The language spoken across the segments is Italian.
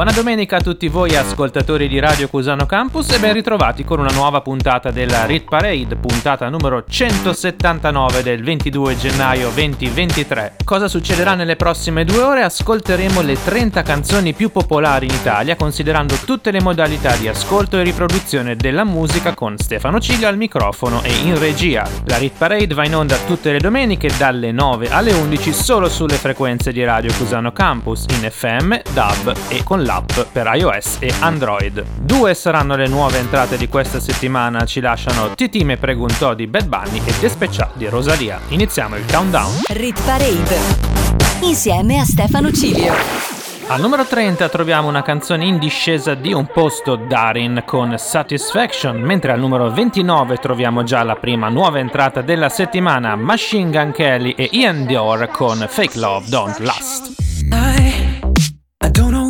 Buona domenica a tutti voi ascoltatori di Radio Cusano Campus e ben ritrovati con una nuova puntata della Rit Parade, puntata numero 179 del 22 gennaio 2023. Cosa succederà nelle prossime due ore? Ascolteremo le 30 canzoni più popolari in Italia considerando tutte le modalità di ascolto e riproduzione della musica con Stefano Ciglio al microfono e in regia. La Rit Parade va in onda tutte le domeniche dalle 9 alle 11 solo sulle frequenze di Radio Cusano Campus in FM, DAB e con l'app per iOS e Android. Due saranno le nuove entrate di questa settimana, ci lasciano Titi me preguntò di Bad Bunny e Despeccià di Rosalia. Iniziamo il countdown. Rit Parade. Insieme a Stefano Cilio. Al numero 30 troviamo una canzone in discesa di un posto Darin con Satisfaction, mentre al numero 29 troviamo già la prima nuova entrata della settimana Machine Gun Kelly e Ian Dior con Fake Love Don't Last. I, I don't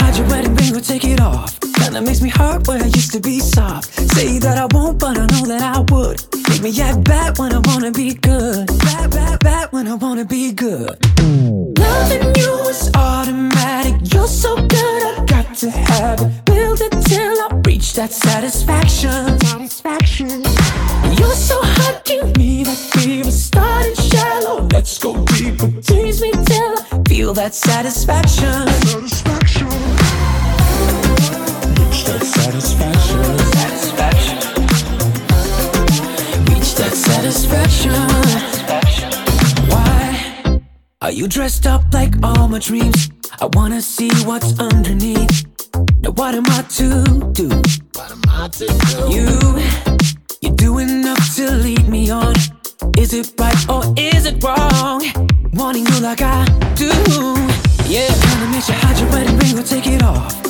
hide your wedding ring or take it off. Kind that makes me hurt where I used to be soft. Say that I won't, but I know that I would. Make me act bad when I wanna be good. Bad, bad, bad when I wanna be good. Loving you is automatic. You're so good, I got to have it. Build it till I reach that satisfaction. Satisfaction. You're so hot, give me that fever. Starting shallow, let's go deeper. Tease me till I feel that satisfaction. Satisfaction. Are you dressed up like all my dreams? I wanna see what's underneath. Now what am I to do? What am I to do? You, you do enough to lead me on. Is it right or is it wrong? Wanting you like I do. Yeah, kinda makes you hide your wedding ring or take it off.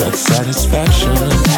Reach that satisfaction. Satisfaction.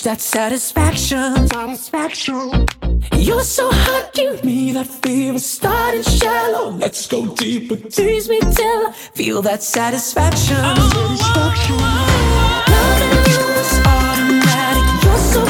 Reach that satisfaction. Satisfaction. You're so hot, give me that fever. Starting shallow, let's go deeper. Tease me till I feel that satisfaction. Satisfaction. Loving you is automatic. You're so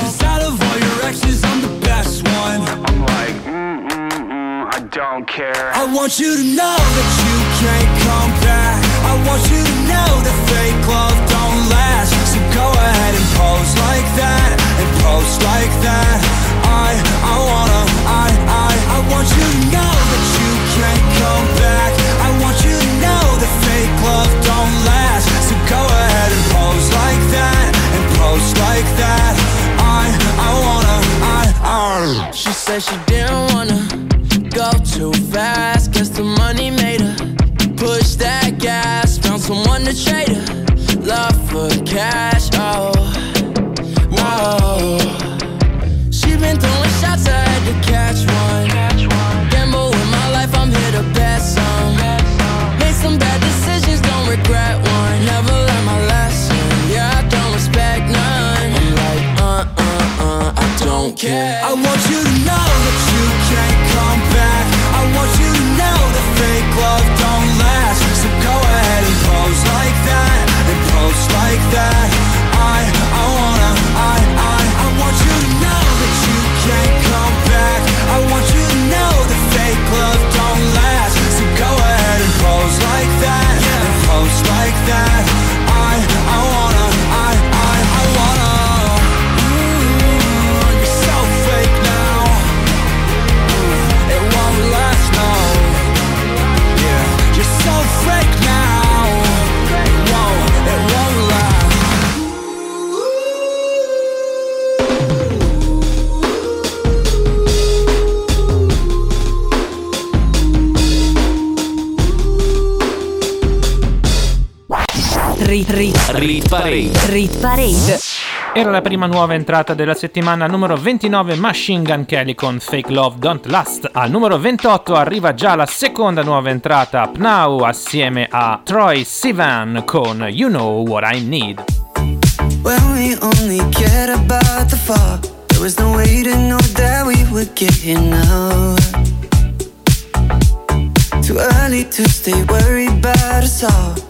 Cause out of all your exes, I'm the best one. I'm like, mm, mm, mm, I don't care. I want you to know that you can't come back. I want you to know that fake love don't last. So go ahead and pose like that And post like that. I, I wanna, I, I I want you to know that you can't come back. I want you to know that fake love don't last. So go ahead and pose like that And post like that. She said she didn't wanna go too fast. Guess the money made her push that gas. Found someone to trade her love for cash. Oh, oh. She been throwing shots, I had don't care. I want you to know that you can't come back. I want you to know that fake love don't last. So go ahead and pose like that, and pose like that. Rit, rit, Rit Parade. rit parade. Era la prima nuova entrata della settimana numero 29 Machine Gun Kelly con Fake Love Don't Last. Al numero 28 arriva già la seconda nuova entrata Pnau assieme a Troy Sivan con You Know What I Need. When we only cared about the fall, there was no way to know that we would get here now. Too early to stay worried about us all.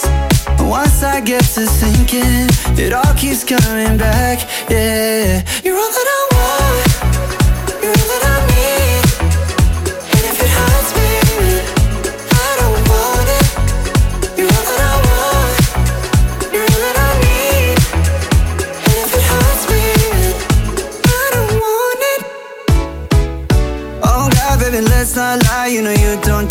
Once I get to thinking, it all keeps coming back. Yeah, you're all that I want. You're all that I need. And if it hurts me, I don't want it. You're all that I want. You're all that I need. And if it hurts me, I don't want it. Oh God, baby, let's not lie. You know you don't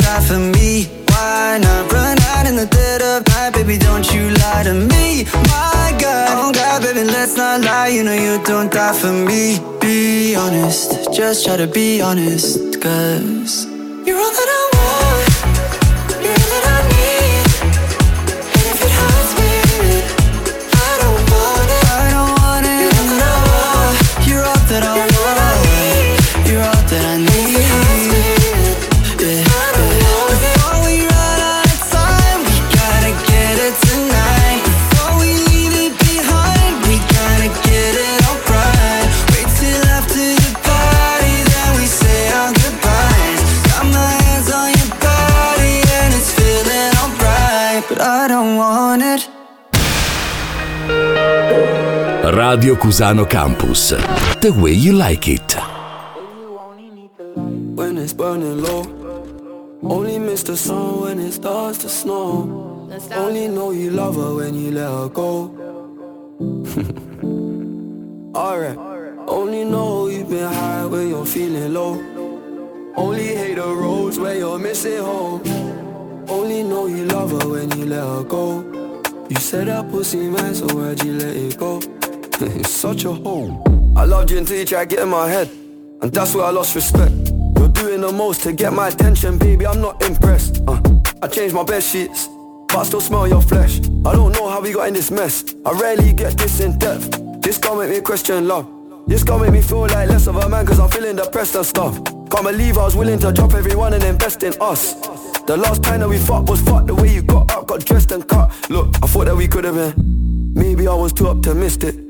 baby? Don't you lie to me, my God. Oh God, baby, let's not lie. You know you don't die for me. Be honest, just try to be honest, cause you're all that I want. Radio Cusano Campus. The way you like it. when it's burning low. Only miss the sun when it starts to snow. Only know you love her when you let her go. Alright. Only know you've been high when you're feeling low. Only hate the roads where you're missing home. Only know you love her when you let her go. You said that pussy man, so why'd you let it go? it's such a hole. I loved you until you tried to get in my head. And that's where I lost respect. You're doing the most to get my attention, baby. I'm not impressed. Uh, I changed my bed sheets. but I still smell your flesh. I don't know how we got in this mess. I rarely get this in depth. This gon' make me question love. This gon' make me feel like less of a man cause I'm feeling depressed and stuff. Can't believe I was willing to drop everyone and invest in us. The last time that we fought was fucked the way you got up, got dressed and cut. Look, I thought that we could have been. Maybe I was too optimistic.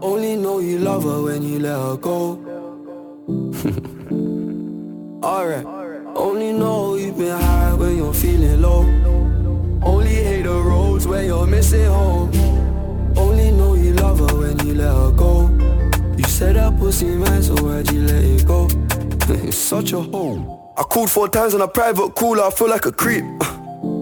Only know you love her when you let her go. Alright. Only know you've been high when you're feeling low. Only hate the roads where you're missing home. Only know you love her when you let her go. You said that pussy man, so why'd you let it go? it's such a home. I called four times on a private call, I feel like a creep.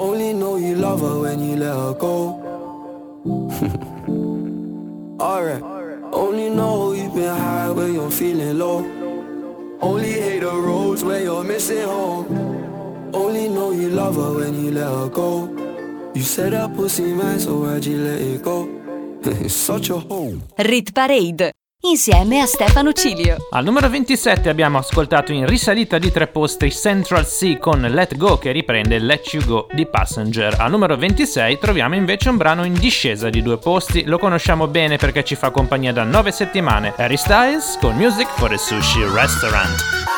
only know you love her when you let her go. Alright. Only know you've been high when you're feeling low. Only hate the roads where you're missing home. Only know you love her when you let her go. You said that pussy man, so why'd you let it go? it's such a home. Rit Parade insieme a Stefano Cilio. Al numero 27 abbiamo ascoltato in risalita di tre posti Central Sea con Let Go che riprende Let You Go di Passenger. Al numero 26 troviamo invece un brano in discesa di due posti, lo conosciamo bene perché ci fa compagnia da nove settimane, Harry Styles con Music for a Sushi Restaurant.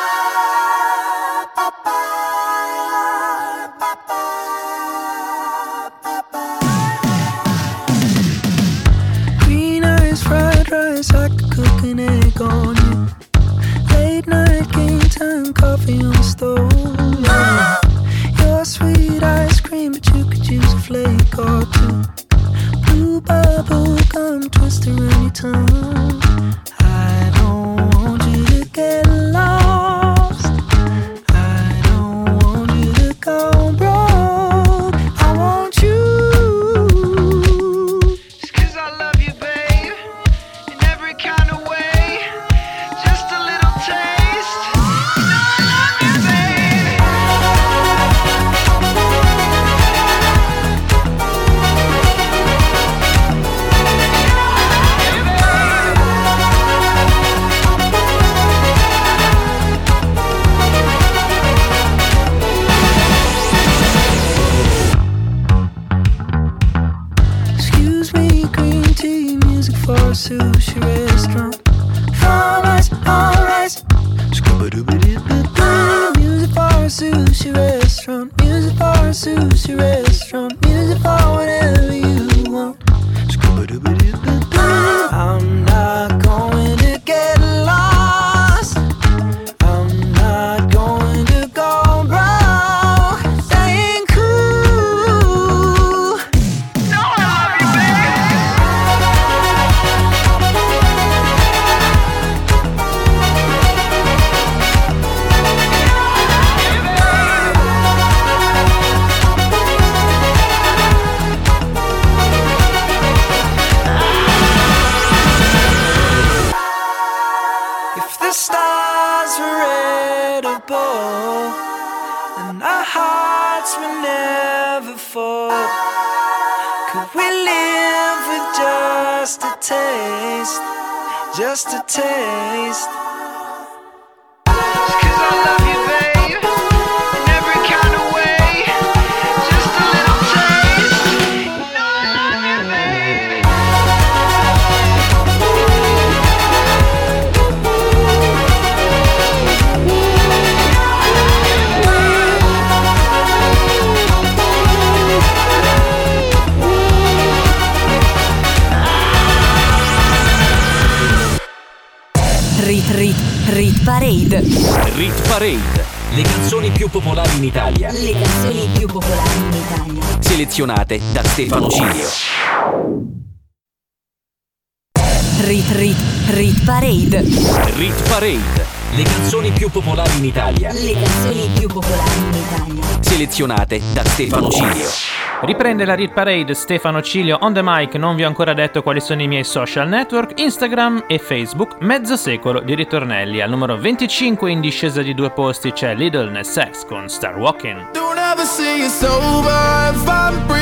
You. Late night game time, coffee on the stove. Selezionate da Stefano Cilio. Rit, Rit, Rit Parade. Rit Parade. Le canzoni più popolari in Italia. Le canzoni più popolari in Italia. Selezionate da Stefano Cilio. Riprende la Read Parade Stefano Cilio on the mic, non vi ho ancora detto quali sono i miei social network, Instagram e Facebook, mezzo secolo di ritornelli. Al numero 25 in discesa di due posti c'è Little Ness X con Star Walking. Don't ever say it's over if I'm breathing.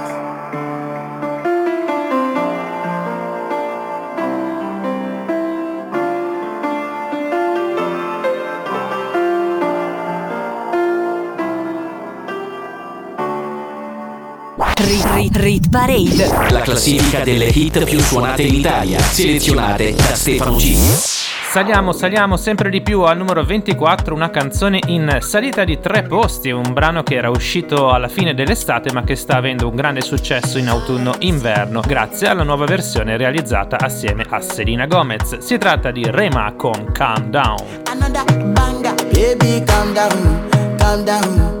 Rit, Rit, Rit Parade. La classifica delle hit più suonate in Italia. Selezionate da Stefano Cilio. Saliamo, saliamo sempre di più al numero 24, una canzone in salita di tre posti, un brano che era uscito alla fine dell'estate ma che sta avendo un grande successo in autunno-inverno grazie alla nuova versione realizzata assieme a Selena Gomez. Si tratta di Rema con Calm Down. Another banger, baby, calm down, calm down.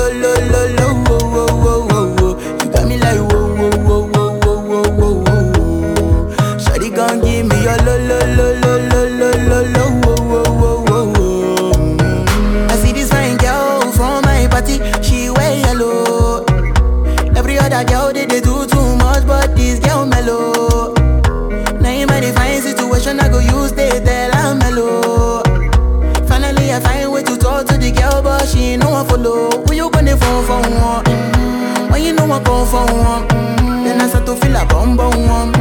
to feel a bum bum one.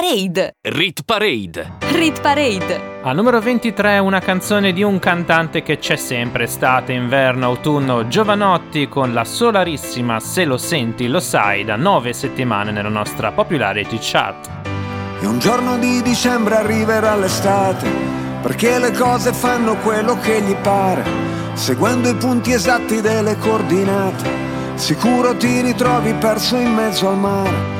Parade. Rit Parade. Rit Parade. Al numero 23 una canzone di un cantante che c'è sempre, estate, inverno, autunno, Giovanotti con la solarissima Se lo senti lo sai da 9 settimane nella nostra popularity chart. E un giorno di dicembre arriverà l'estate, perché le cose fanno quello che gli pare, seguendo i punti esatti delle coordinate. Sicuro ti ritrovi perso in mezzo al mare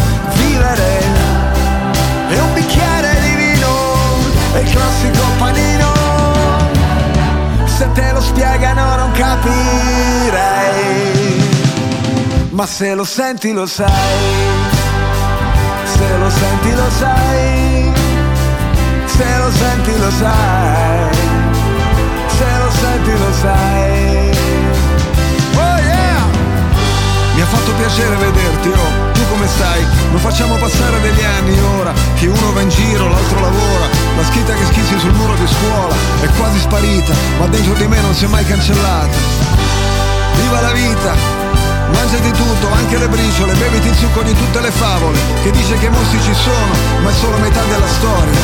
vivere. E un bicchiere di vino, e il classico panino. Se te lo spiegano non capirei. Ma se lo senti lo sai se lo senti lo sai, se lo senti lo sai, se lo senti lo sai. Oh yeah! Mi ha fatto piacere vederti, oh, tu come stai? Lo facciamo passare degli anni ora, che uno va in giro, l'altro lavora, la scritta che schizzi sul muro di scuola è quasi sparita, ma dentro di me non si è mai cancellata. Viva la vita! Mangiati tutto, anche le briciole, beviti il succo di tutte le favole, che dice che i mostri ci sono, ma è solo metà della storia.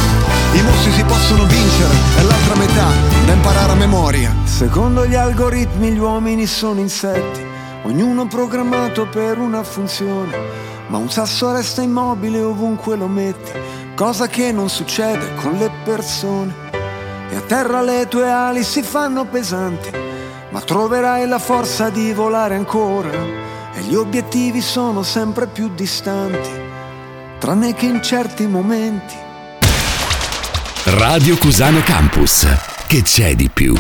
I mostri si possono vincere, e l'altra metà da imparare a memoria. Secondo gli algoritmi gli uomini sono insetti, ognuno programmato per una funzione, ma un sasso resta immobile ovunque lo metti, cosa che non succede con le persone. E a terra le tue ali si fanno pesanti ma troverai la forza di volare ancora e gli obiettivi sono sempre più distanti, tranne che in certi momenti. Radio Cusano Campus. Che c'è di più?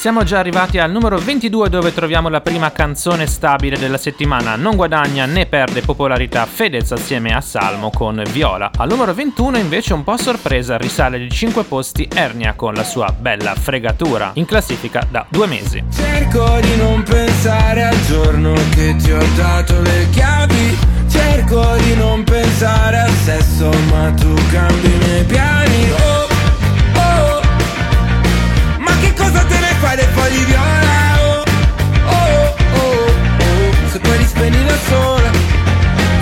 Siamo già arrivati al numero 22 dove troviamo la prima canzone stabile della settimana. Non guadagna né perde popolarità Fedez assieme a Salmo con Viola. Al numero 21 invece un po' sorpresa risale di 5 posti Ernia con la sua bella fregatura in classifica da due mesi. Cerco di non pensare al giorno che ti ho dato le chiavi. Cerco di non pensare al sesso ma tu cambi i miei piani. Oh, fai del fogli viola? Oh, oh, oh, oh, se poi li spegni da sola.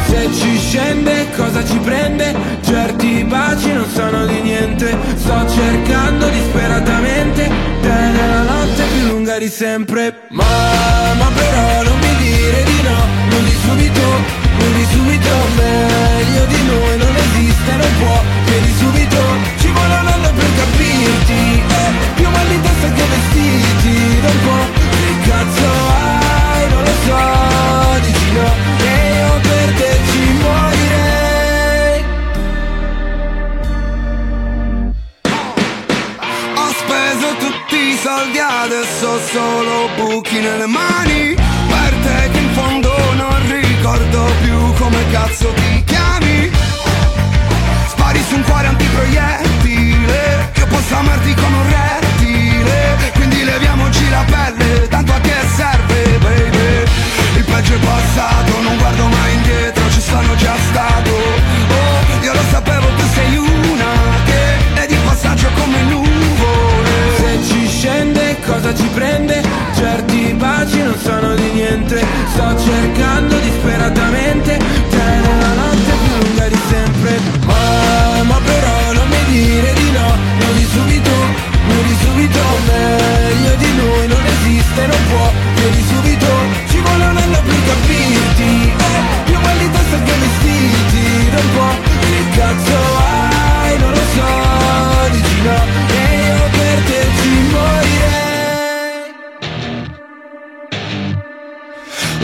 Se ci scende cosa ci prende? Certi baci non sono di niente. Sto cercando disperatamente te nella notte più lunga di sempre. Ma, ma però non mi dire di no, non di subito, non di subito. Meglio di noi non esiste, non può, chiedi subito. Ci vuole un anno per capirti. Più mal di testa che vestiti da un po'. Che cazzo hai? Non lo so, dici no. E io per te ci morirei. Ho speso tutti i soldi adesso ho solo buchi nelle mani Per te che in fondo non ricordo più come cazzo ti chiami Spari su un cuore antiproiettile Io posso amarti come un rettile Quindi leviamoci la pelle, tanto a che serve baby. Il peggio è passato, non guardo mai indietro, ci sono già stato. Oh, io lo sapevo, tu sei una che è di passaggio come nuvole Se ci scende cosa ci prende? Certi baci non sono di niente. Sto cercando disperatamente Te nella notte più lunga di sempre. Ma, ma però non mi dire di no non di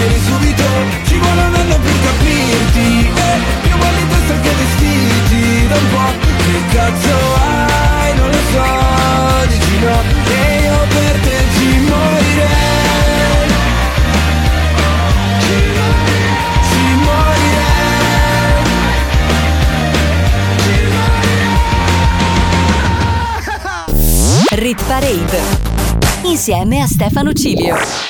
Vieni subito, ci vuole un anno per capirti eh, Più mal di testa che vestiti da un po' Che cazzo hai? Non lo so, dici no E io per te ci morirei Ci, ci morirei Rit Parade insieme a Stefano Cilio.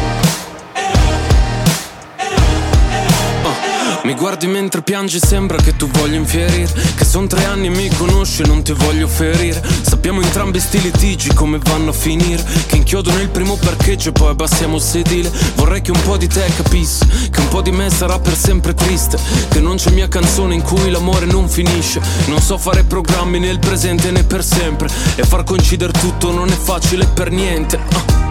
Mi guardi mentre piangi, sembra che tu voglia infierire. Che son tre anni e mi conosci non ti voglio ferire. Sappiamo entrambi sti litigi come vanno a finire. Che inchiodo nel primo parcheggio e poi abbassiamo il sedile. Vorrei che un po' di te capisse che un po' di me sarà per sempre triste. Che non c'è mia canzone in cui l'amore non finisce. Non so fare programmi nel presente né per sempre. E far coincidere tutto non è facile per niente. Ah.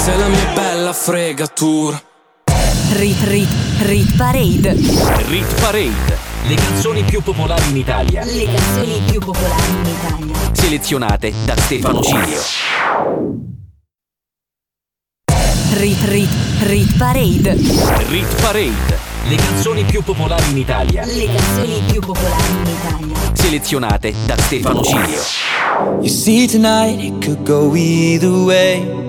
Sei la mia bella fregatura. Rit Rit Rit Parade. Rit Parade. Le canzoni più popolari in Italia. Le canzoni più popolari in Italia. Selezionate da Stefano Cilio. Rit Rit Rit Parade. Rit Parade. Le canzoni più popolari in Italia. Le canzoni più popolari in Italia. Selezionate da Stefano Cilio. You see tonight it could go either way.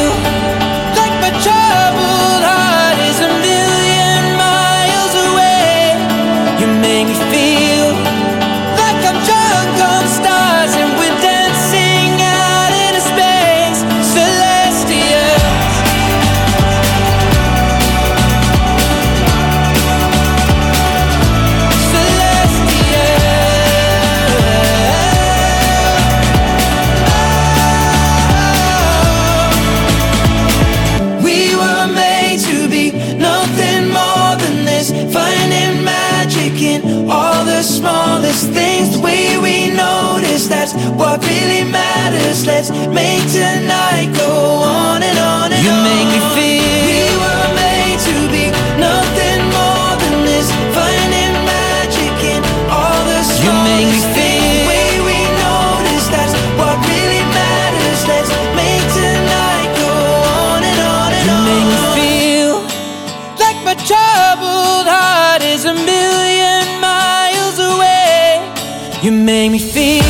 make me feel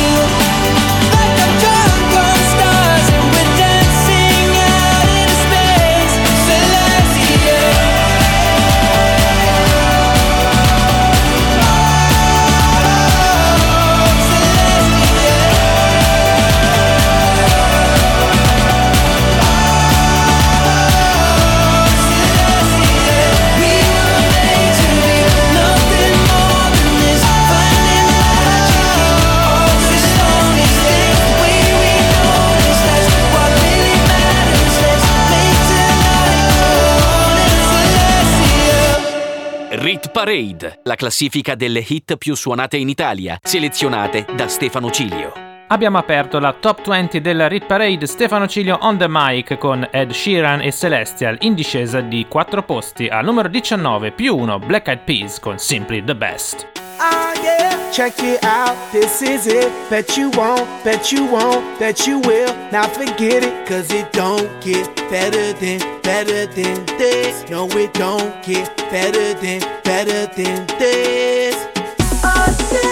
Parade, la classifica delle hit più suonate in Italia, selezionate da Stefano Cilio. Abbiamo aperto la top 20 della Rit Parade Stefano Cilio on the mic con Ed Sheeran e Celestial in discesa di 4 posti al numero 19 più 1 Black Eyed Peas con Simply the Best. Ah, yeah, check it out, this is it. Bet you won't, bet you won't, bet you will. Now forget it, cause it don't get better than, better than this. No, it don't get better than, better than this. This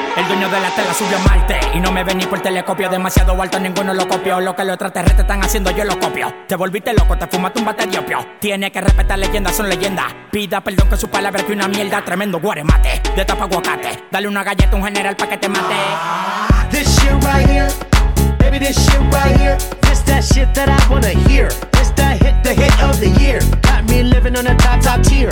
el dueño de la tela subió a Marte Y no me ven ni por telescopio Demasiado alto, ninguno lo copió Lo que los extraterrestres están haciendo, yo lo copio Te volviste loco, te fumaste un bate de opio Tiene que respetar leyendas, son leyendas Pida perdón que su palabra que una mierda Tremendo guaremate, de tapa aguacate Dale una galleta a un general pa' que te mate This shit right here, baby, this shit right here. This that shit that I wanna hear. It's the hit, the hit of the year. Got me living on the top, top tier.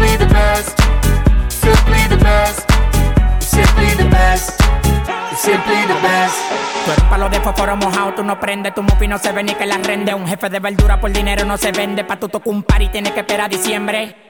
simply the best, simply the best, simply the best, simply the best. Eres palo de fósforo mojado, tú no prendes, tu mufi no se ve ni que la rende. Un jefe de verdura por dinero no se vende, pa' tu tocar un par y tienes que esperar diciembre.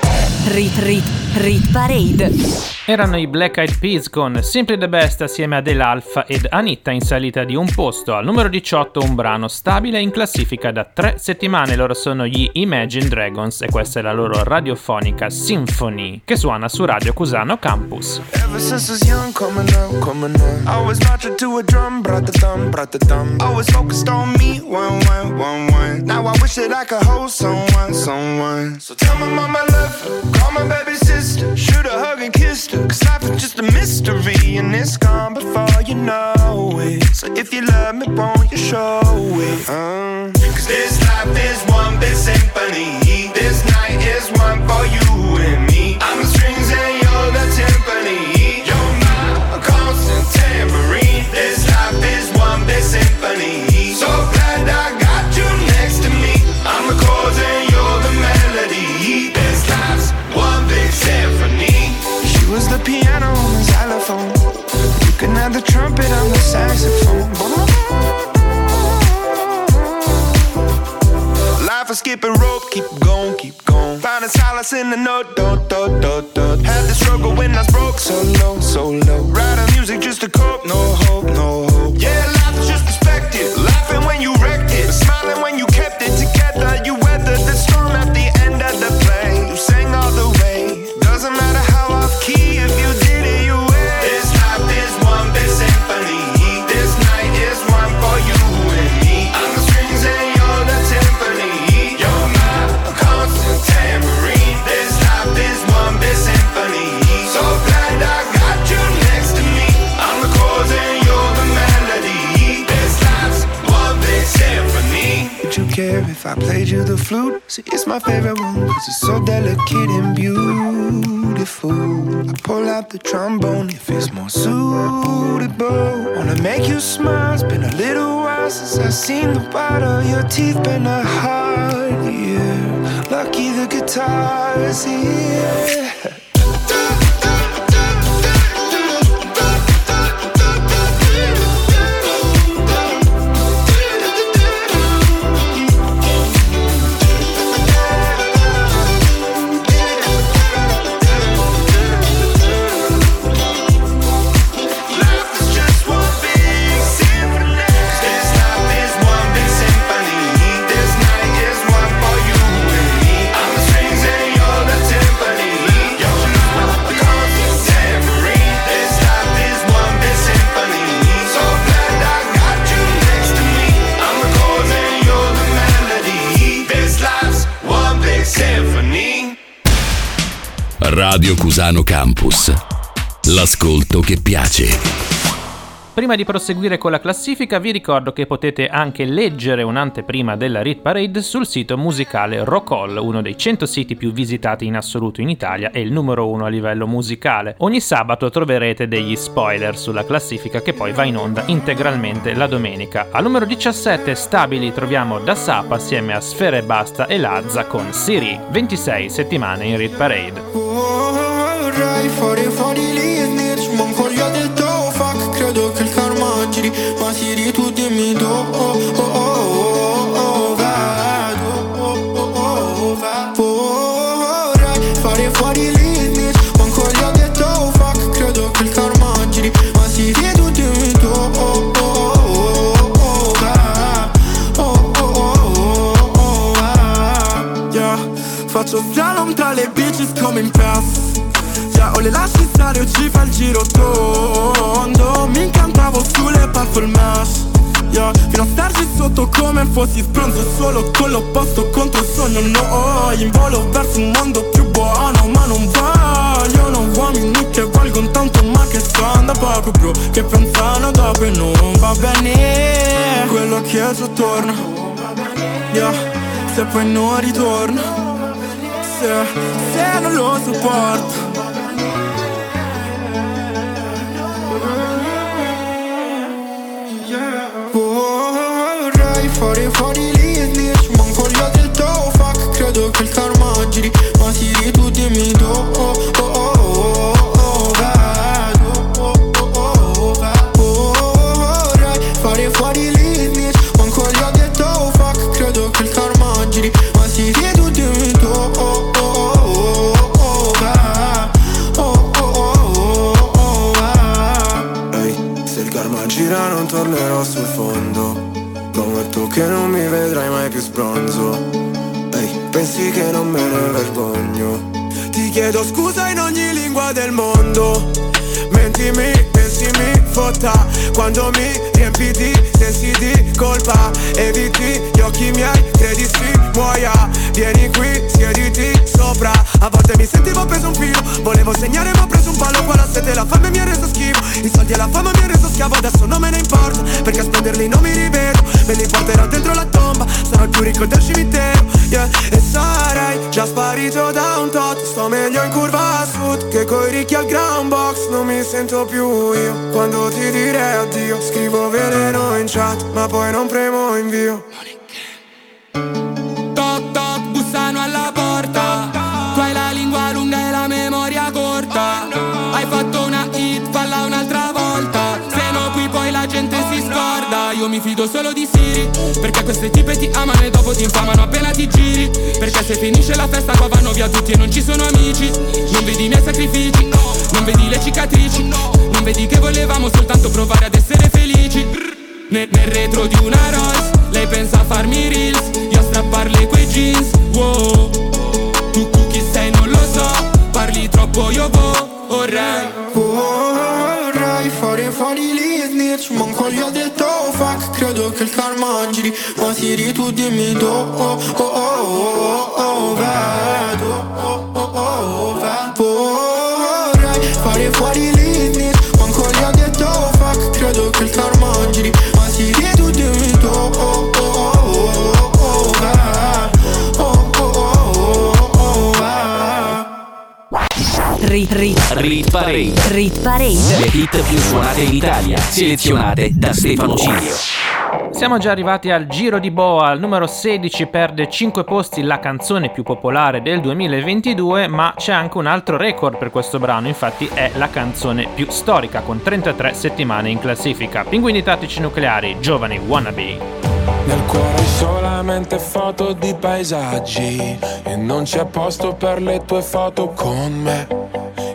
Rit Rit Rit Parade. Erano i Black Eyed Peas con Simply the Best assieme ad El Alfa ed Anitta in salita di un posto. Al numero 18 un brano stabile in classifica da tre settimane. Loro sono gli Imagine Dragons e questa è la loro radiofonica Symphony che suona su Radio Cusano Campus. Ever since I was young, coming up, coming up. I was marching to a drum, brought the thumb, brought the thumb. Always focused on me, one, one, one, one. Now I wish that I could hold someone, someone. So tell my mama I love her, call my baby sister, shoot a hug and kiss her. Cause life is just a mystery and it's gone before you know it. So if you love me, won't you show it? Uh. Cause this life is one big symphony. This night is one for you and me. I'm the xylophone. You can have the trumpet on the saxophone. Life is skipping rope, keep going, keep going. Find Finding solace in the note, do, do, do, do. Had the struggle when I was broke, so low, so low. Writing music just to cope, no hope, no hope. Yeah, life is just perspective. My favorite one, cause it's so delicate and beautiful. I pull out the trombone if it's more suitable. Wanna make you smile, it's been a little while since I've seen the of your teeth, been a hard year. Lucky the guitar is here. Cusano Campus. L'ascolto che piace. Prima di proseguire con la classifica vi ricordo che potete anche leggere un'anteprima della Rit Parade sul sito musicale Rockall, uno dei 100 siti più visitati in assoluto in Italia e il numero uno a livello musicale. Ogni sabato troverete degli spoiler sulla classifica che poi va in onda integralmente la domenica. Al numero 17 stabili troviamo Da Sapa assieme a Sfera e Basta e Lazza con Siri, 26 settimane in Rit Parade vorrei fare fuori le snitch Manco gli ha detto fuck Credo che il karma giri Ma si ritu dimmi do oh oh oh oh Vado oh fare fuori le Manco gli ha detto Credo che il karma Ma si tu dimmi do oh oh Faccio slalom tra le le lasci stare o ci fa il giro tondo. Mi incantavo sulle puffle mesh Yeah, fino a starci sotto come fossi spronzo Solo con l'opposto contro il sogno. No, in volo verso un mondo più buono Ma non vogliono uomini che valgono tanto Ma che stanno da poco bro Che pensano dopo e non va bene. Quello che è giù torna Yeah, se poi non ritorno Se, se non lo sopporto via tutti e non ci sono amici Non vedi i miei sacrifici Non vedi le cicatrici Non vedi che volevamo soltanto provare ad essere felici nel, nel retro di una Rolls Lei pensa a farmi reels Io a strapparle quei jeans Wow Tu, tu chi sei non lo so Parli troppo io vorrei Vorrei fare fuori gli snitch Manco gli ho detto fuck Credo che il karma giri Ma Siri tu dimmi do oh, oh, oh, oh, oh, vedo oh, Parade. rit parade. Le hit più suonate in Italia, selezionate da Stefano Cilio. Siamo già arrivati al giro di boa, al numero 16 perde 5 posti la canzone più popolare del 2022, ma c'è anche un altro record per questo brano, infatti è la canzone più storica con 33 settimane in classifica. Pinguini tattici nucleari, giovani wannabe. Nel cuore solamente foto di paesaggi E non c'è posto per le tue foto con me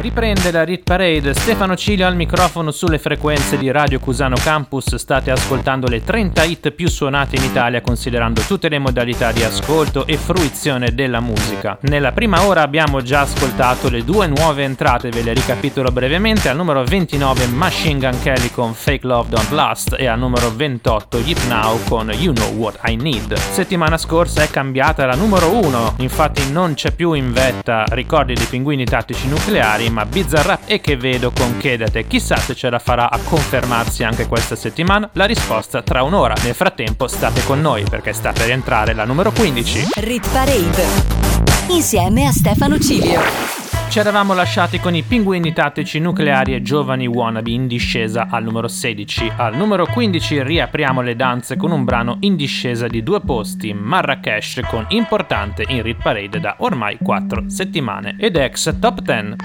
Riprende la Rit Parade, Stefano Cilio al microfono sulle frequenze di Radio Cusano Campus, state ascoltando le 30 hit più suonate in Italia considerando tutte le modalità di ascolto e fruizione della musica. Nella prima ora abbiamo già ascoltato le due nuove entrate, ve le ricapitolo brevemente, al numero 29 Machine Gun Kelly con Fake Love Don't Last e al numero 28 Yip Now con You Know What I Need. Settimana scorsa è cambiata la numero 1, infatti non c'è più in vetta. Ricordi dei pinguini tattici nucleari ma Bizarrap e che vedo con Kedate. Chissà se ce la farà a confermarsi anche questa settimana. La risposta tra un'ora. Nel frattempo state con noi perché sta per entrare la numero 15. Rit Parade. Insieme a Stefano Cilio. Ci eravamo lasciati con i pinguini tattici nucleari e giovani wannabe in discesa al numero 16. Al numero 15 riapriamo le danze con un brano in discesa di due posti, Marrakesh con Importante in Rit Parade da ormai 4 settimane ed ex top 10.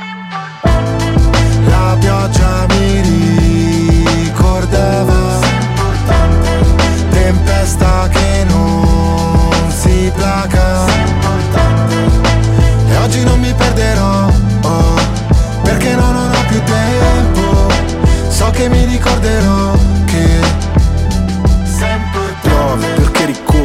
La pioggia mi ricordava Tempesta che non si placa perderò oh, Perché no, non ho più tempo. So che mi ricorderò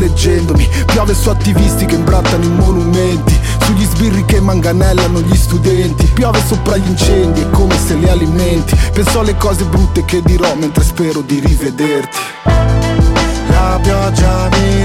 leggendomi. Piove su attivisti che imbrattano i monumenti. Sugli sbirri che manganellano gli studenti. Piove sopra gli incendi, è come se li alimenti. Penso alle cose brutte che dirò mentre spero di rivederti. La pioggia mi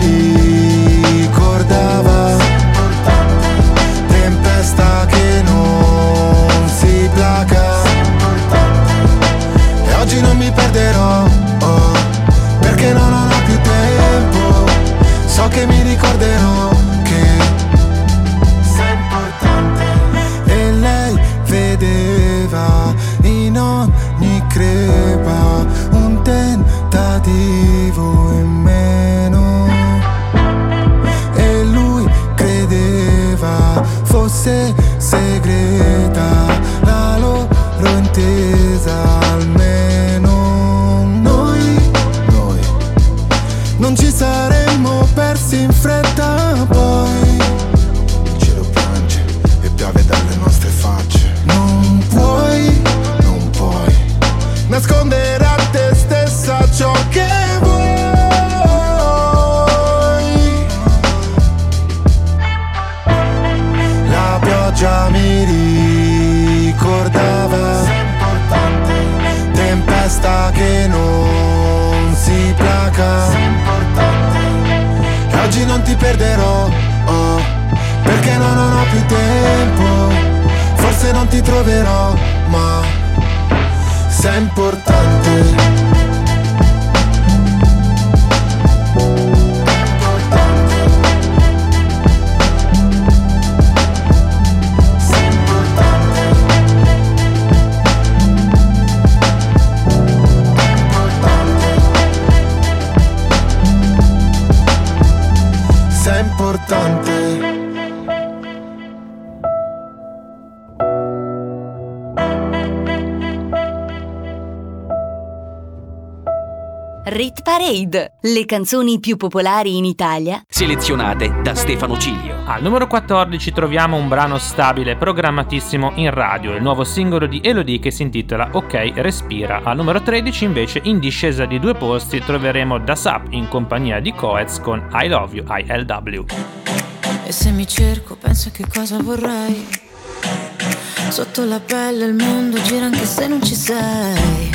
Parade, le canzoni più popolari in Italia. Selezionate da Stefano Cilio. Al numero 14 troviamo un brano stabile programmatissimo in radio, il nuovo singolo di Elodie che si intitola Ok Respira. Al numero 13 invece in discesa di due posti troveremo Da Sap in compagnia di Coez con I Love You ILW. E se mi cerco, penso che cosa vorrei. Sotto la pelle il mondo gira anche se non ci sei.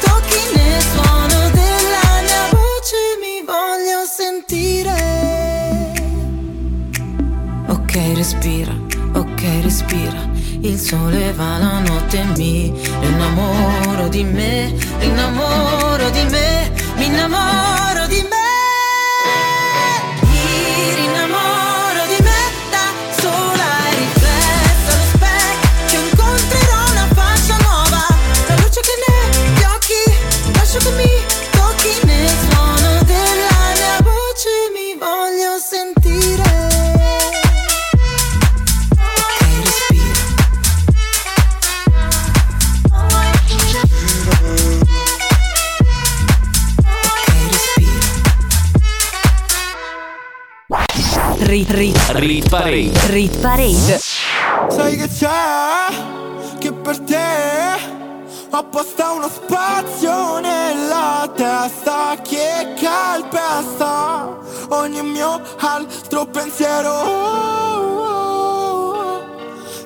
tocchi nel suono della mia voce Mi voglio sentire Ok, respira, ok, respira. Il sole va la notte mi innamoro di me, innamoro di me, mi innamoro di me. Parade. rit parade. Sai che c'è? Che per te ho apposta uno spazio nella testa che calpesta ogni mio altro pensiero.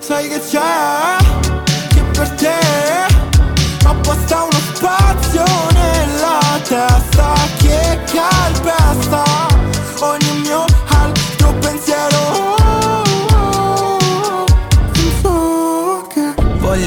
Sai che c'è? Che per te ho apposta uno spazio nella testa che calpesta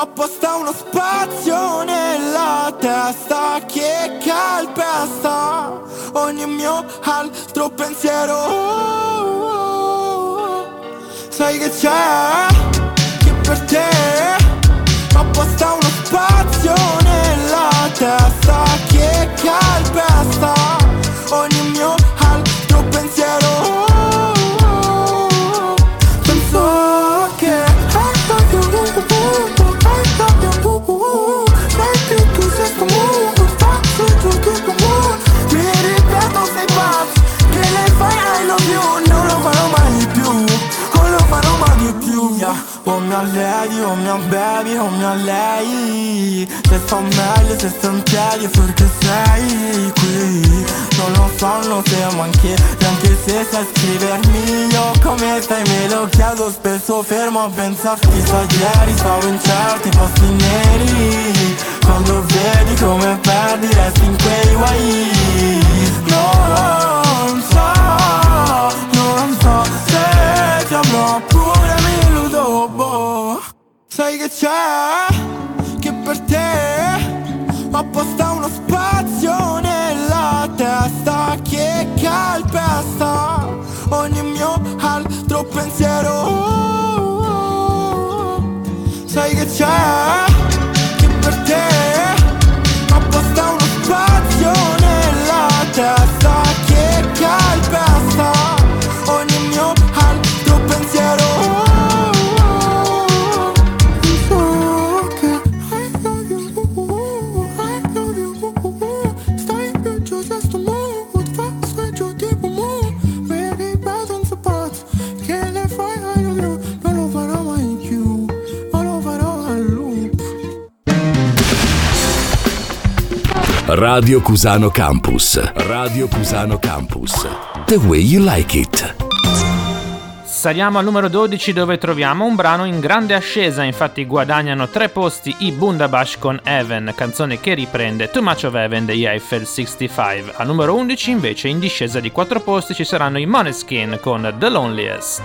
apposta uno spazio nella testa che calpesta ogni mio altro pensiero. Sai che c'è? Che per te apposta uno spazio nella testa che calpesta lei. Se sto meglio, se sto in piedi perché sei qui. Non lo so, non siamo anche Anche se sai scrivermi io come stai me lo chiedo Spesso fermo a pensarti. Sa ieri stavo in certi posti neri. Quando vedi come perdi resti in quei guai. Non Sai che c'è? Che per te ho apposta uno Radio Cusano Campus. Radio Cusano Campus. The way you like it. Saliamo al numero 12 dove troviamo un brano in grande ascesa, infatti guadagnano tre posti i Bundabash con Heaven, canzone che riprende Too Much of Heaven degli Eiffel 65. Al numero 11 invece in discesa di quattro posti ci saranno i Moneskin con The Loneliest.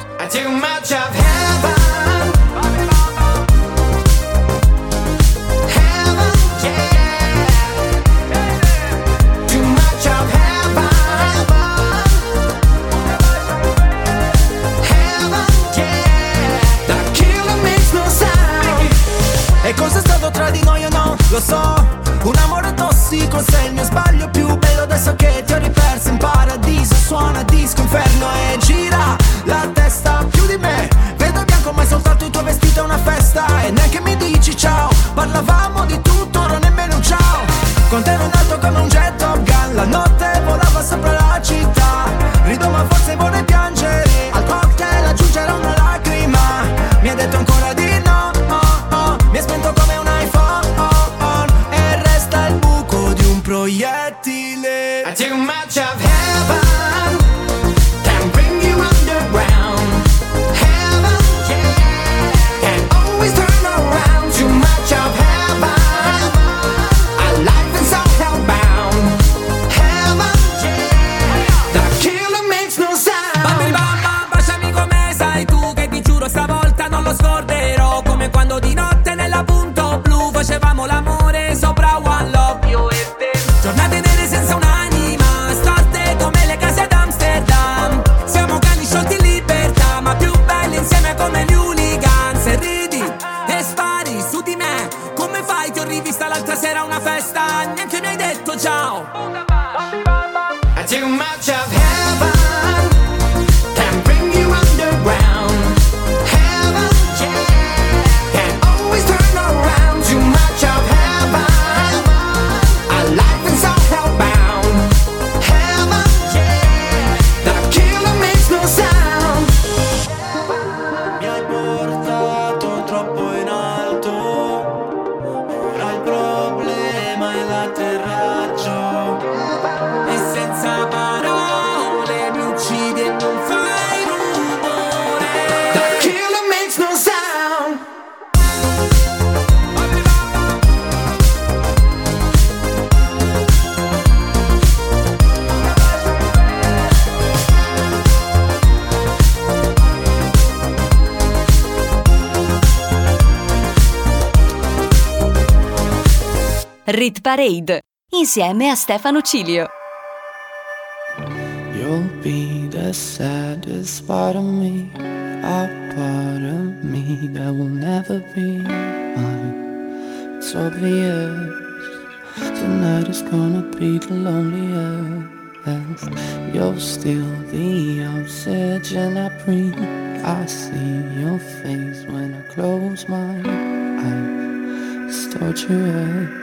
Lo so, un amore tossico sei il mio sbaglio più bello adesso che ti ho riperso in paradiso. Suona disco inferno e gira la testa più di me. Vedo bianco ma è soltanto il tuo vestito è una festa. E neanche mi dici ciao Parlavamo di tutto, ora nemmeno un ciao. Con te ero in alto come un jet Top Gun La notte Rit Parade insieme a Stefano Cilio. You'll be the saddest part of me, a part of me that will never be mine. It's obvious tonight is gonna be the loneliest. You're still the oxygen I breathe. I see your face when I close my eyes. It's torture.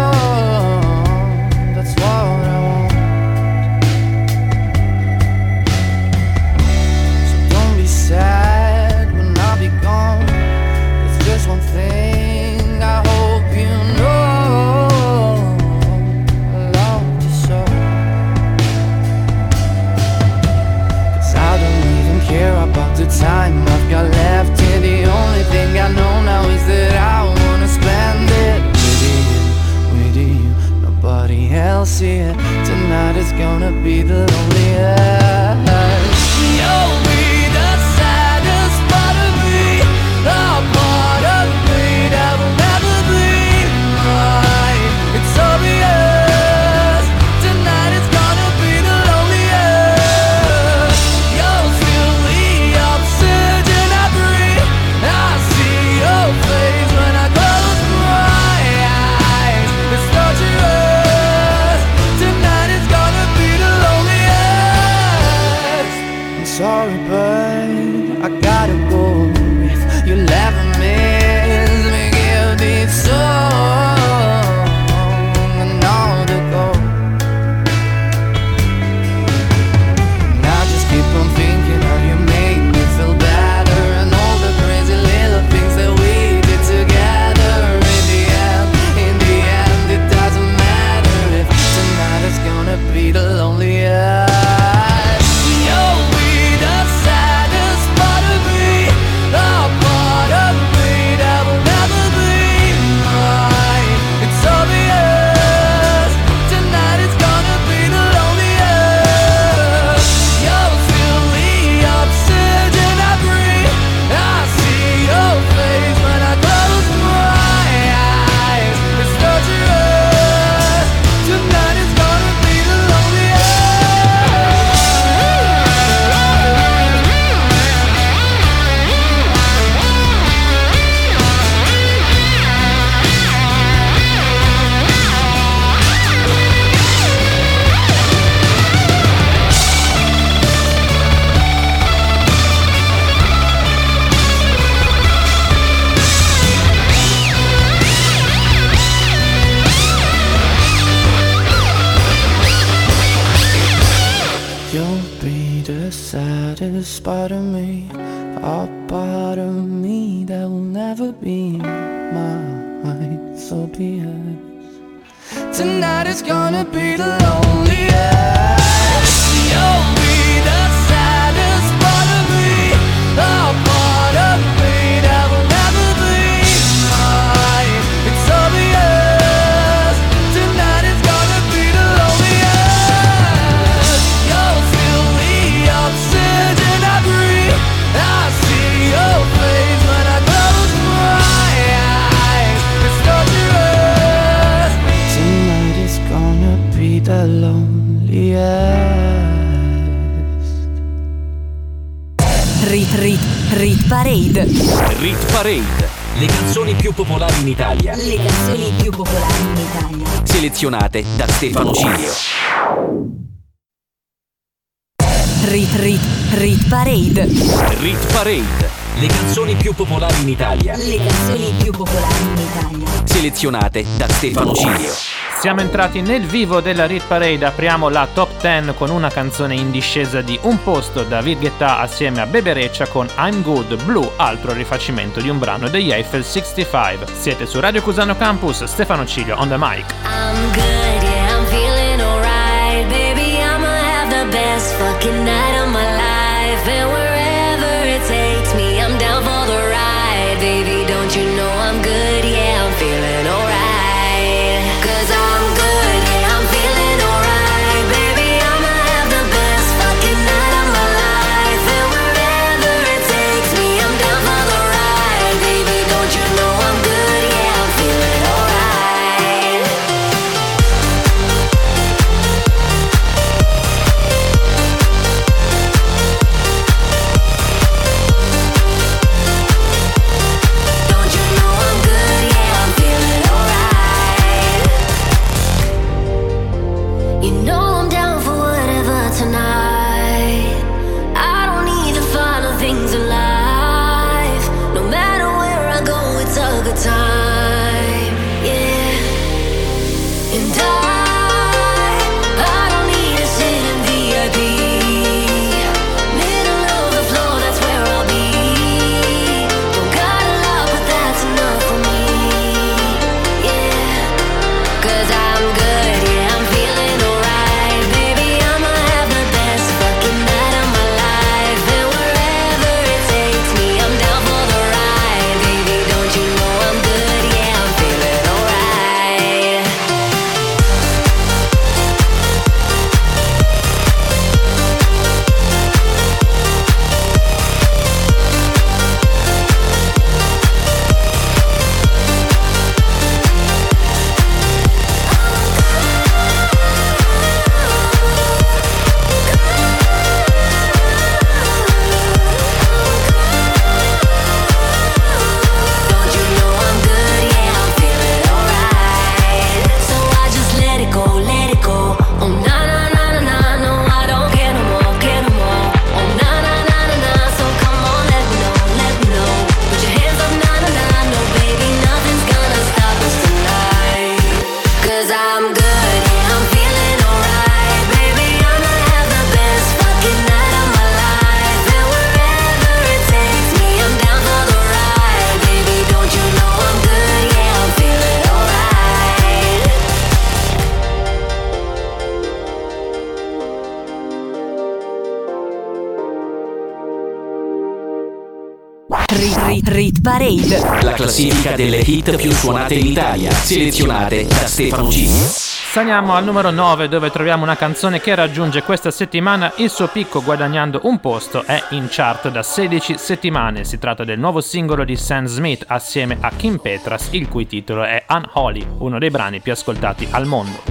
I'll see it. Tonight is gonna be the loneliest. You'll be selezionate da Stefano Cilio. Rit Rit Rit Parade Rit Parade Le canzoni più popolari in Italia Le canzoni più popolari in Italia Selezionate da Stefano Cilio siamo entrati nel vivo della Rit Parade, apriamo la top 10 con una canzone in discesa di un posto da Virghetta assieme a Bebereccia con I'm Good Blue, altro rifacimento di un brano degli Eiffel 65. Siete su Radio Cusano Campus, Stefano Cilio on the mic. I'm good, yeah, I'm feeling alright. Baby, I'ma have the best fucking night. Parade. La classifica delle hit più suonate in Italia, selezionate da Stefano G. Saliamo al numero 9 dove troviamo una canzone che raggiunge questa settimana il suo picco guadagnando un posto, è in chart da 16 settimane. Si tratta del nuovo singolo di Sam Smith assieme a Kim Petras, il cui titolo è Unholy, uno dei brani più ascoltati al mondo.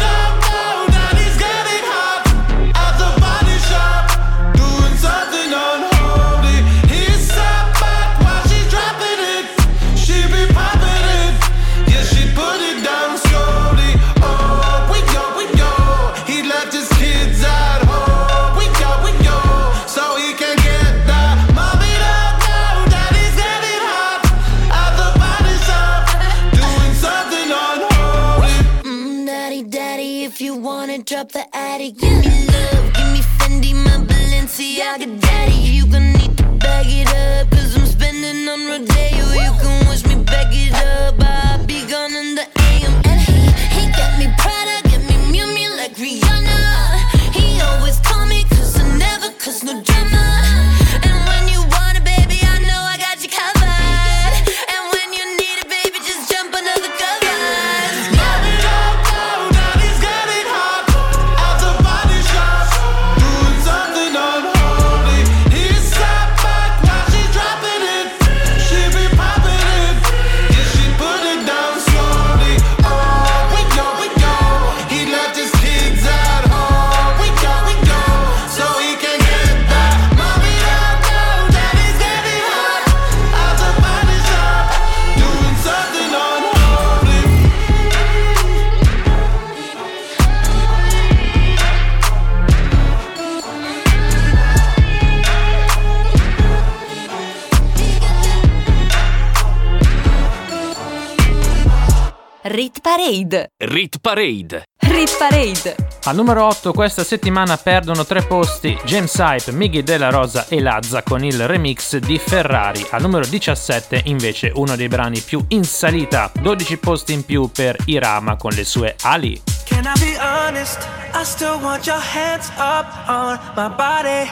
Parade. Rit Parade. Rit Parade. Al numero 8 questa settimana perdono tre posti James Hype, Miggy Della Rosa e Lazza con il remix di Ferrari. Al numero 17 invece uno dei brani più in salita, 12 posti in più per Irama con le sue ali. Can I be honest? I still want your hands up on my body.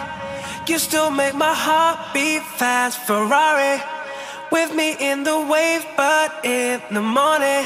You still make my heart beat fast. Ferrari with me in the wave, but in the morning.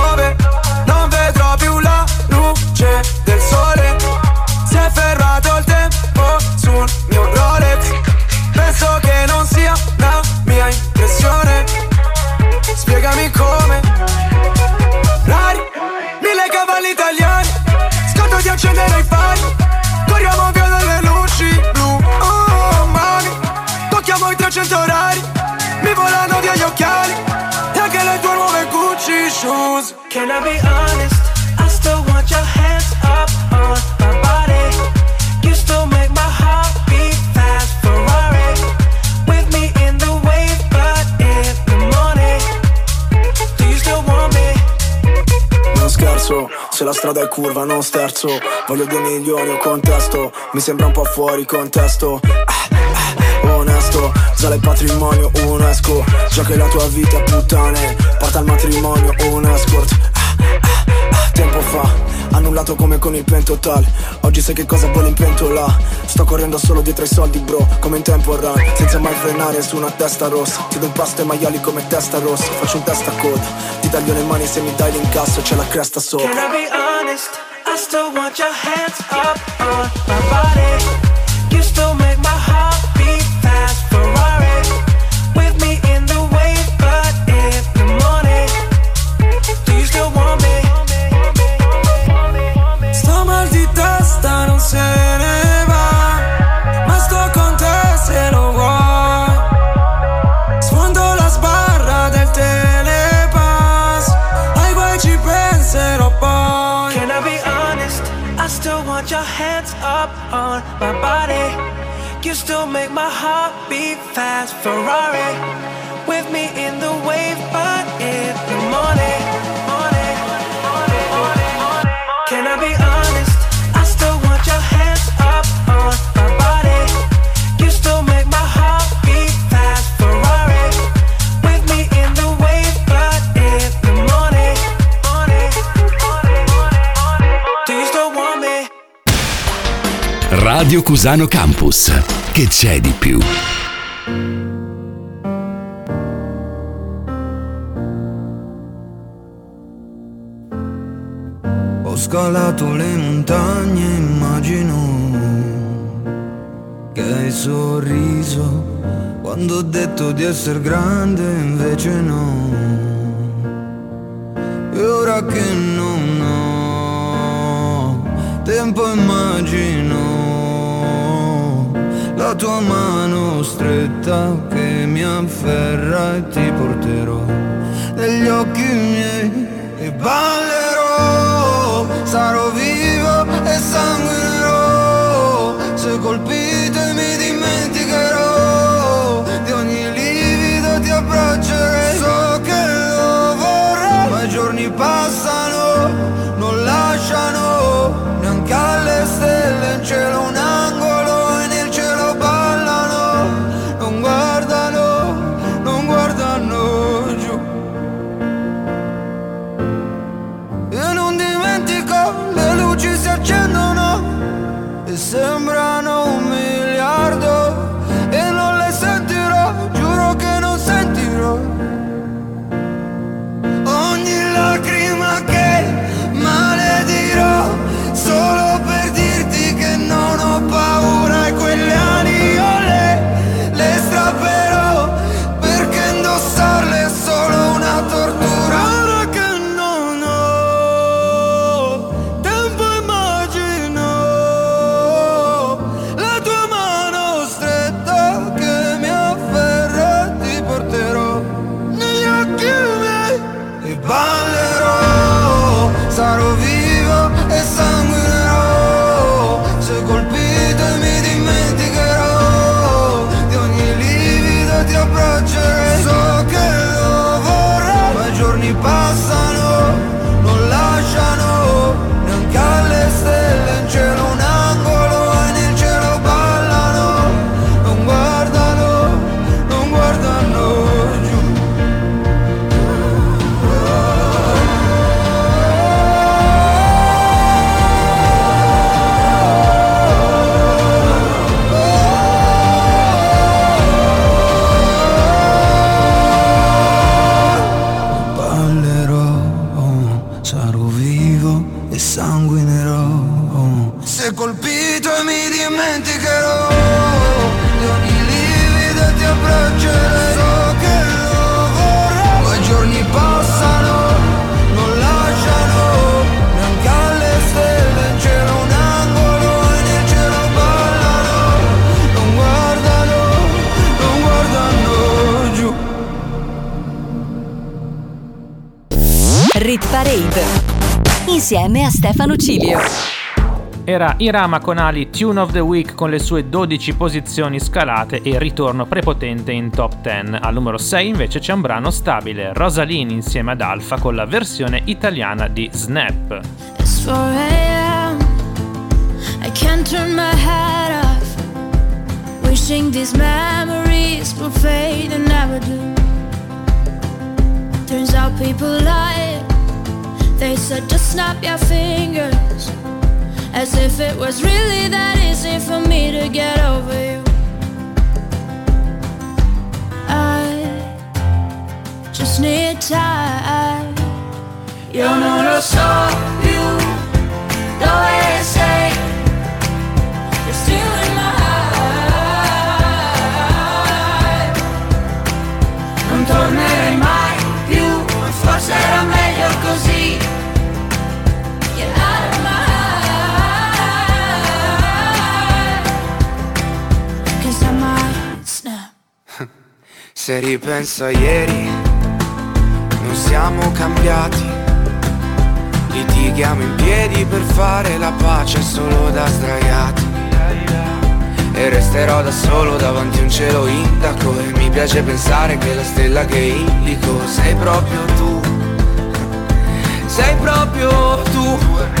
Spiegami come. Rari, mille cavalli italiani. Scotto di accendere i fari. Corriamo via dalle luci blu. Oh, mani. Tocchiamo i 300 orari. Mi volano via gli occhiali. E anche le tue nuove Gucci shoes. Can I be honest? Se la strada è curva non sterzo. Voglio due milioni o contesto. Mi sembra un po' fuori contesto. Ah, ah, Onesto, sale il patrimonio UNESCO. Già che la tua vita è puttane. Porta al matrimonio un escort Ah, ah, ah, Tempo fa Annullato come con il pentotal Oggi sai che cosa vuole in pentola Sto correndo solo dietro ai soldi bro Come in tempo run Senza mai frenare su una testa rossa Ti do un pasto ai maiali come testa rossa Faccio un testa coda Ti taglio le mani se mi dai l'incasso C'è la cresta sopra Can I be honest? I still want your hands up on my body. Up on my body. You still make my heart beat fast. Ferrari with me in the wave, but in the morning. morning, morning, morning, morning. Can I be honest? Radio Cusano Campus. Che c'è di più? Ho scalato le montagne, immagino che hai sorriso quando ho detto di essere grande, invece no. E ora che non ho tempo, immagino tua mano stretta che mi afferra e ti porterò. Negli occhi miei e ballerò, sarò vivo e sanguinerò, Parade insieme a Stefano Cilio. Era Irama con Ali Tune of the Week con le sue 12 posizioni scalate e ritorno prepotente in top 10. Al numero 6 invece c'è un brano stabile, Rosaline insieme ad Alfa con la versione italiana di Snap. It's 4 a.m. I can't turn my head off. Wishing these memories will fade and never do. Turns out people lie. They said just snap your fingers. As if it was really that easy for me to get over you. I just need time. Io non lo so più dove sei. You're still Se ripenso a ieri, non siamo cambiati. Litighiamo in piedi per fare la pace solo da sdraiati. E resterò da solo davanti a un cielo indaco. E mi piace pensare che la stella che indico sei proprio tu. Sei proprio tu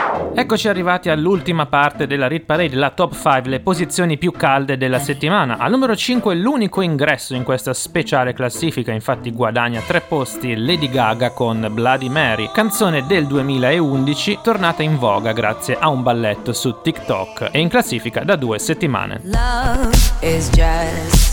Eccoci arrivati all'ultima parte della Rit Parade, la top 5, le posizioni più calde della settimana. Al numero 5 l'unico ingresso in questa speciale classifica, infatti guadagna tre posti Lady Gaga con Bloody Mary, canzone del 2011 tornata in voga grazie a un balletto su TikTok e in classifica da due settimane. Love is just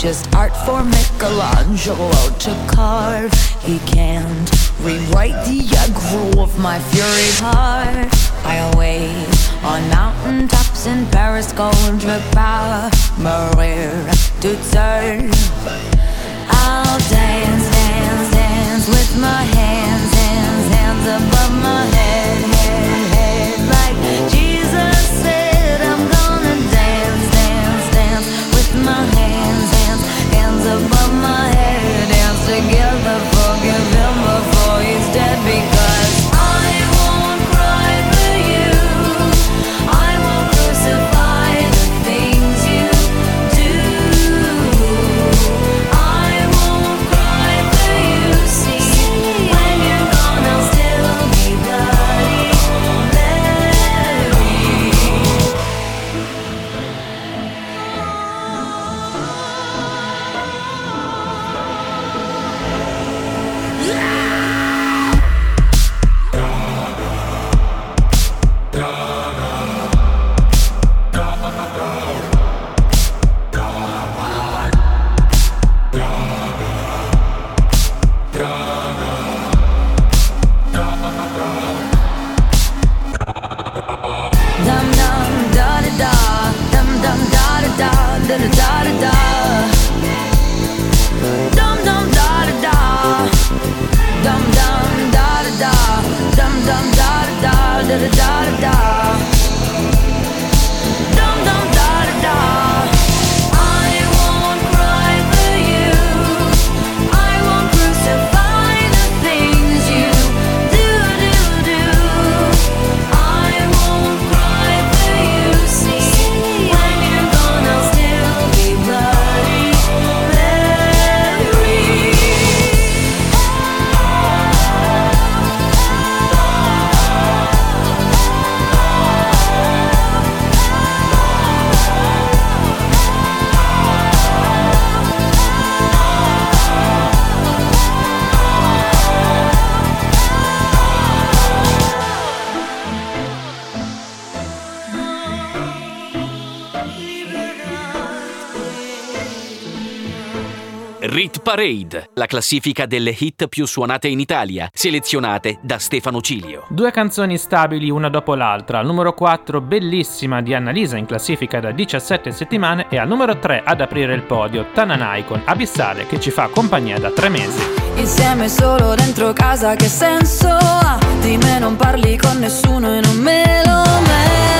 just art for Michelangelo to carve. He can't rewrite the aggro of my fury heart. I'll wait on mountaintops in Paris, gold Gondra, Maria to turn. I'll dance, dance, dance with my hands, hands, hands above my head, Parade, la classifica delle hit più suonate in Italia, selezionate da Stefano Cilio. Due canzoni stabili una dopo l'altra, al numero 4 Bellissima di Annalisa in classifica da 17 settimane e al numero 3 ad aprire il podio Tananai con Abissale che ci fa compagnia da tre mesi. Insieme solo dentro casa che senso ha? Di me non parli con nessuno e non me lo merito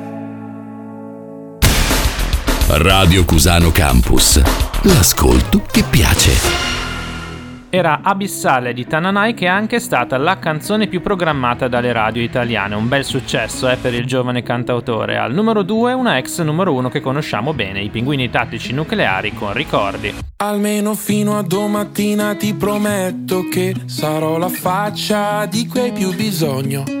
Radio Cusano Campus. L'ascolto che piace. Era Abissale di Tananai che è anche stata la canzone più programmata dalle radio italiane. Un bel successo eh, per il giovane cantautore. Al numero 2 una ex numero 1 che conosciamo bene, i pinguini tattici nucleari con ricordi. Almeno fino a domattina ti prometto che sarò la faccia di cui hai più bisogno.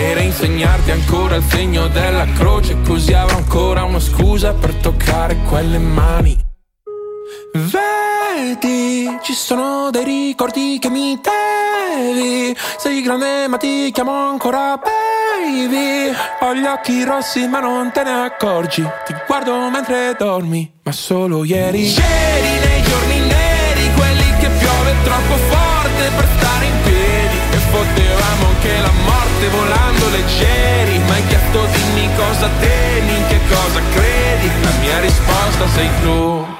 E reinsegnarti ancora il segno della croce, così avrò ancora una scusa per toccare quelle mani. Vedi, ci sono dei ricordi che mi devi. Sei grande ma ti chiamo ancora baby. Ho gli occhi rossi ma non te ne accorgi. Ti guardo mentre dormi, ma solo ieri. Ieri nei giorni neri, quelli che piove troppo forte per stare in piedi. E potevamo anche la morte volando leggeri. Ma hai chiesto dimmi cosa temi, in che cosa credi. La mia risposta sei tu.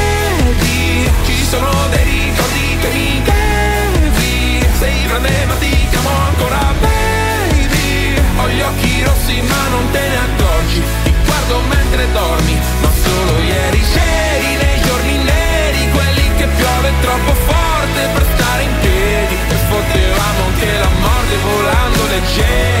sono dei ricordi che mi devi Sei grande ma ti chiamo ancora baby. Ho gli occhi rossi ma non te ne accorgi. Ti guardo mentre dormi Ma solo ieri c'eri nei giorni neri Quelli che piove troppo forte per stare in piedi. E potevamo anche la morte volando leggeri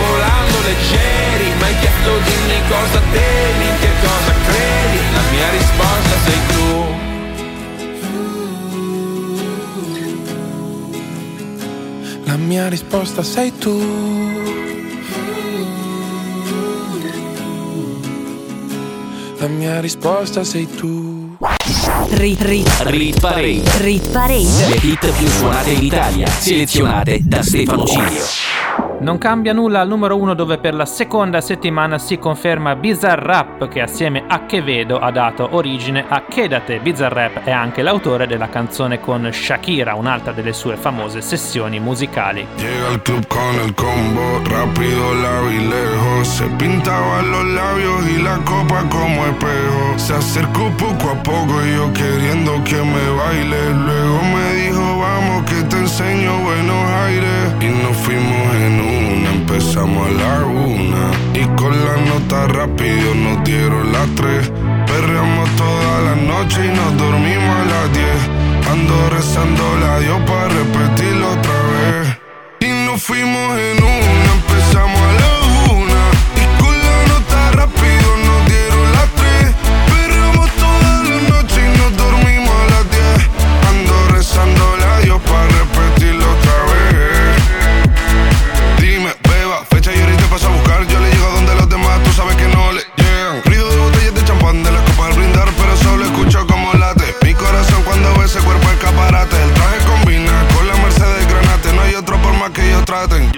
volando leggeri Ma hai chiesto dimmi cosa temi, in che cosa credi La mia risposta sei tu La mia risposta sei tu. La mia risposta sei tu. Rit, rit, rit parade. Rit parade. Le hit più suonate in Italia, selezionate da Stefano Cilio. Non cambia nulla al numero 1 dove per la seconda settimana si conferma Bizarrap che assieme a Che Vedo ha dato origine a Kedate. Bizarrap è anche l'autore della canzone con Shakira, un'altra delle sue famose sessioni musicali. Llega al club con el combo, rápido la. Se pintaba los labios y la copa como espejo. Se acercó poco a poco y yo queriendo que me baile. Luego me dijo, vamos que te enseño buenos aires. Y nos fuimos en una, empezamos a la una. Y con la nota rápido nos dieron las tres. Perreamos toda la noche y nos dormimos a las diez. Ando rezando la Dios para repetirlo otra vez. Y nos fuimos en una, empezamos a la una. Y con la nota rápido nos dieron las tres. Perreamos toda la noche y nos dormimos a las diez. Ando rezando втратень.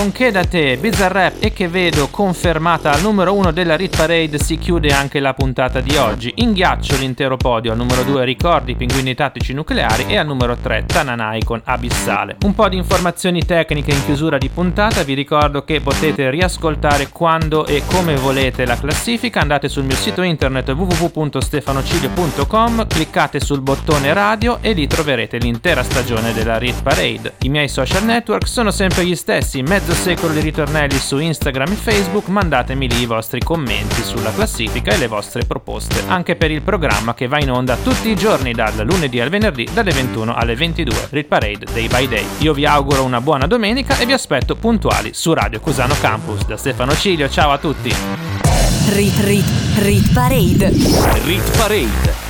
con Che da te, Bizarrap e Che vedo confermata al numero 1 della Rit Parade si chiude anche la puntata di oggi. In ghiaccio l'intero podio, al numero 2 ricordi pinguini tattici nucleari e al numero 3 Tananai con Abissale. Un po' di informazioni tecniche in chiusura di puntata, vi ricordo che potete riascoltare quando e come volete la classifica, andate sul mio sito internet www.stefanocilio.com, cliccate sul bottone radio e lì troverete l'intera stagione della Rit Parade. I miei social network sono sempre gli stessi, mezzo secolo di ritornelli su Instagram e Facebook, mandatemi lì i vostri commenti sulla classifica e le vostre proposte, anche per il programma che va in onda tutti i giorni dal lunedì al venerdì dalle 21 alle 22, Rit Parade Day by Day. Io vi auguro una buona domenica e vi aspetto puntuali su Radio Cusano Campus. Da Stefano Cilio, ciao a tutti! Rit, rit, rit parade. Rit Parade.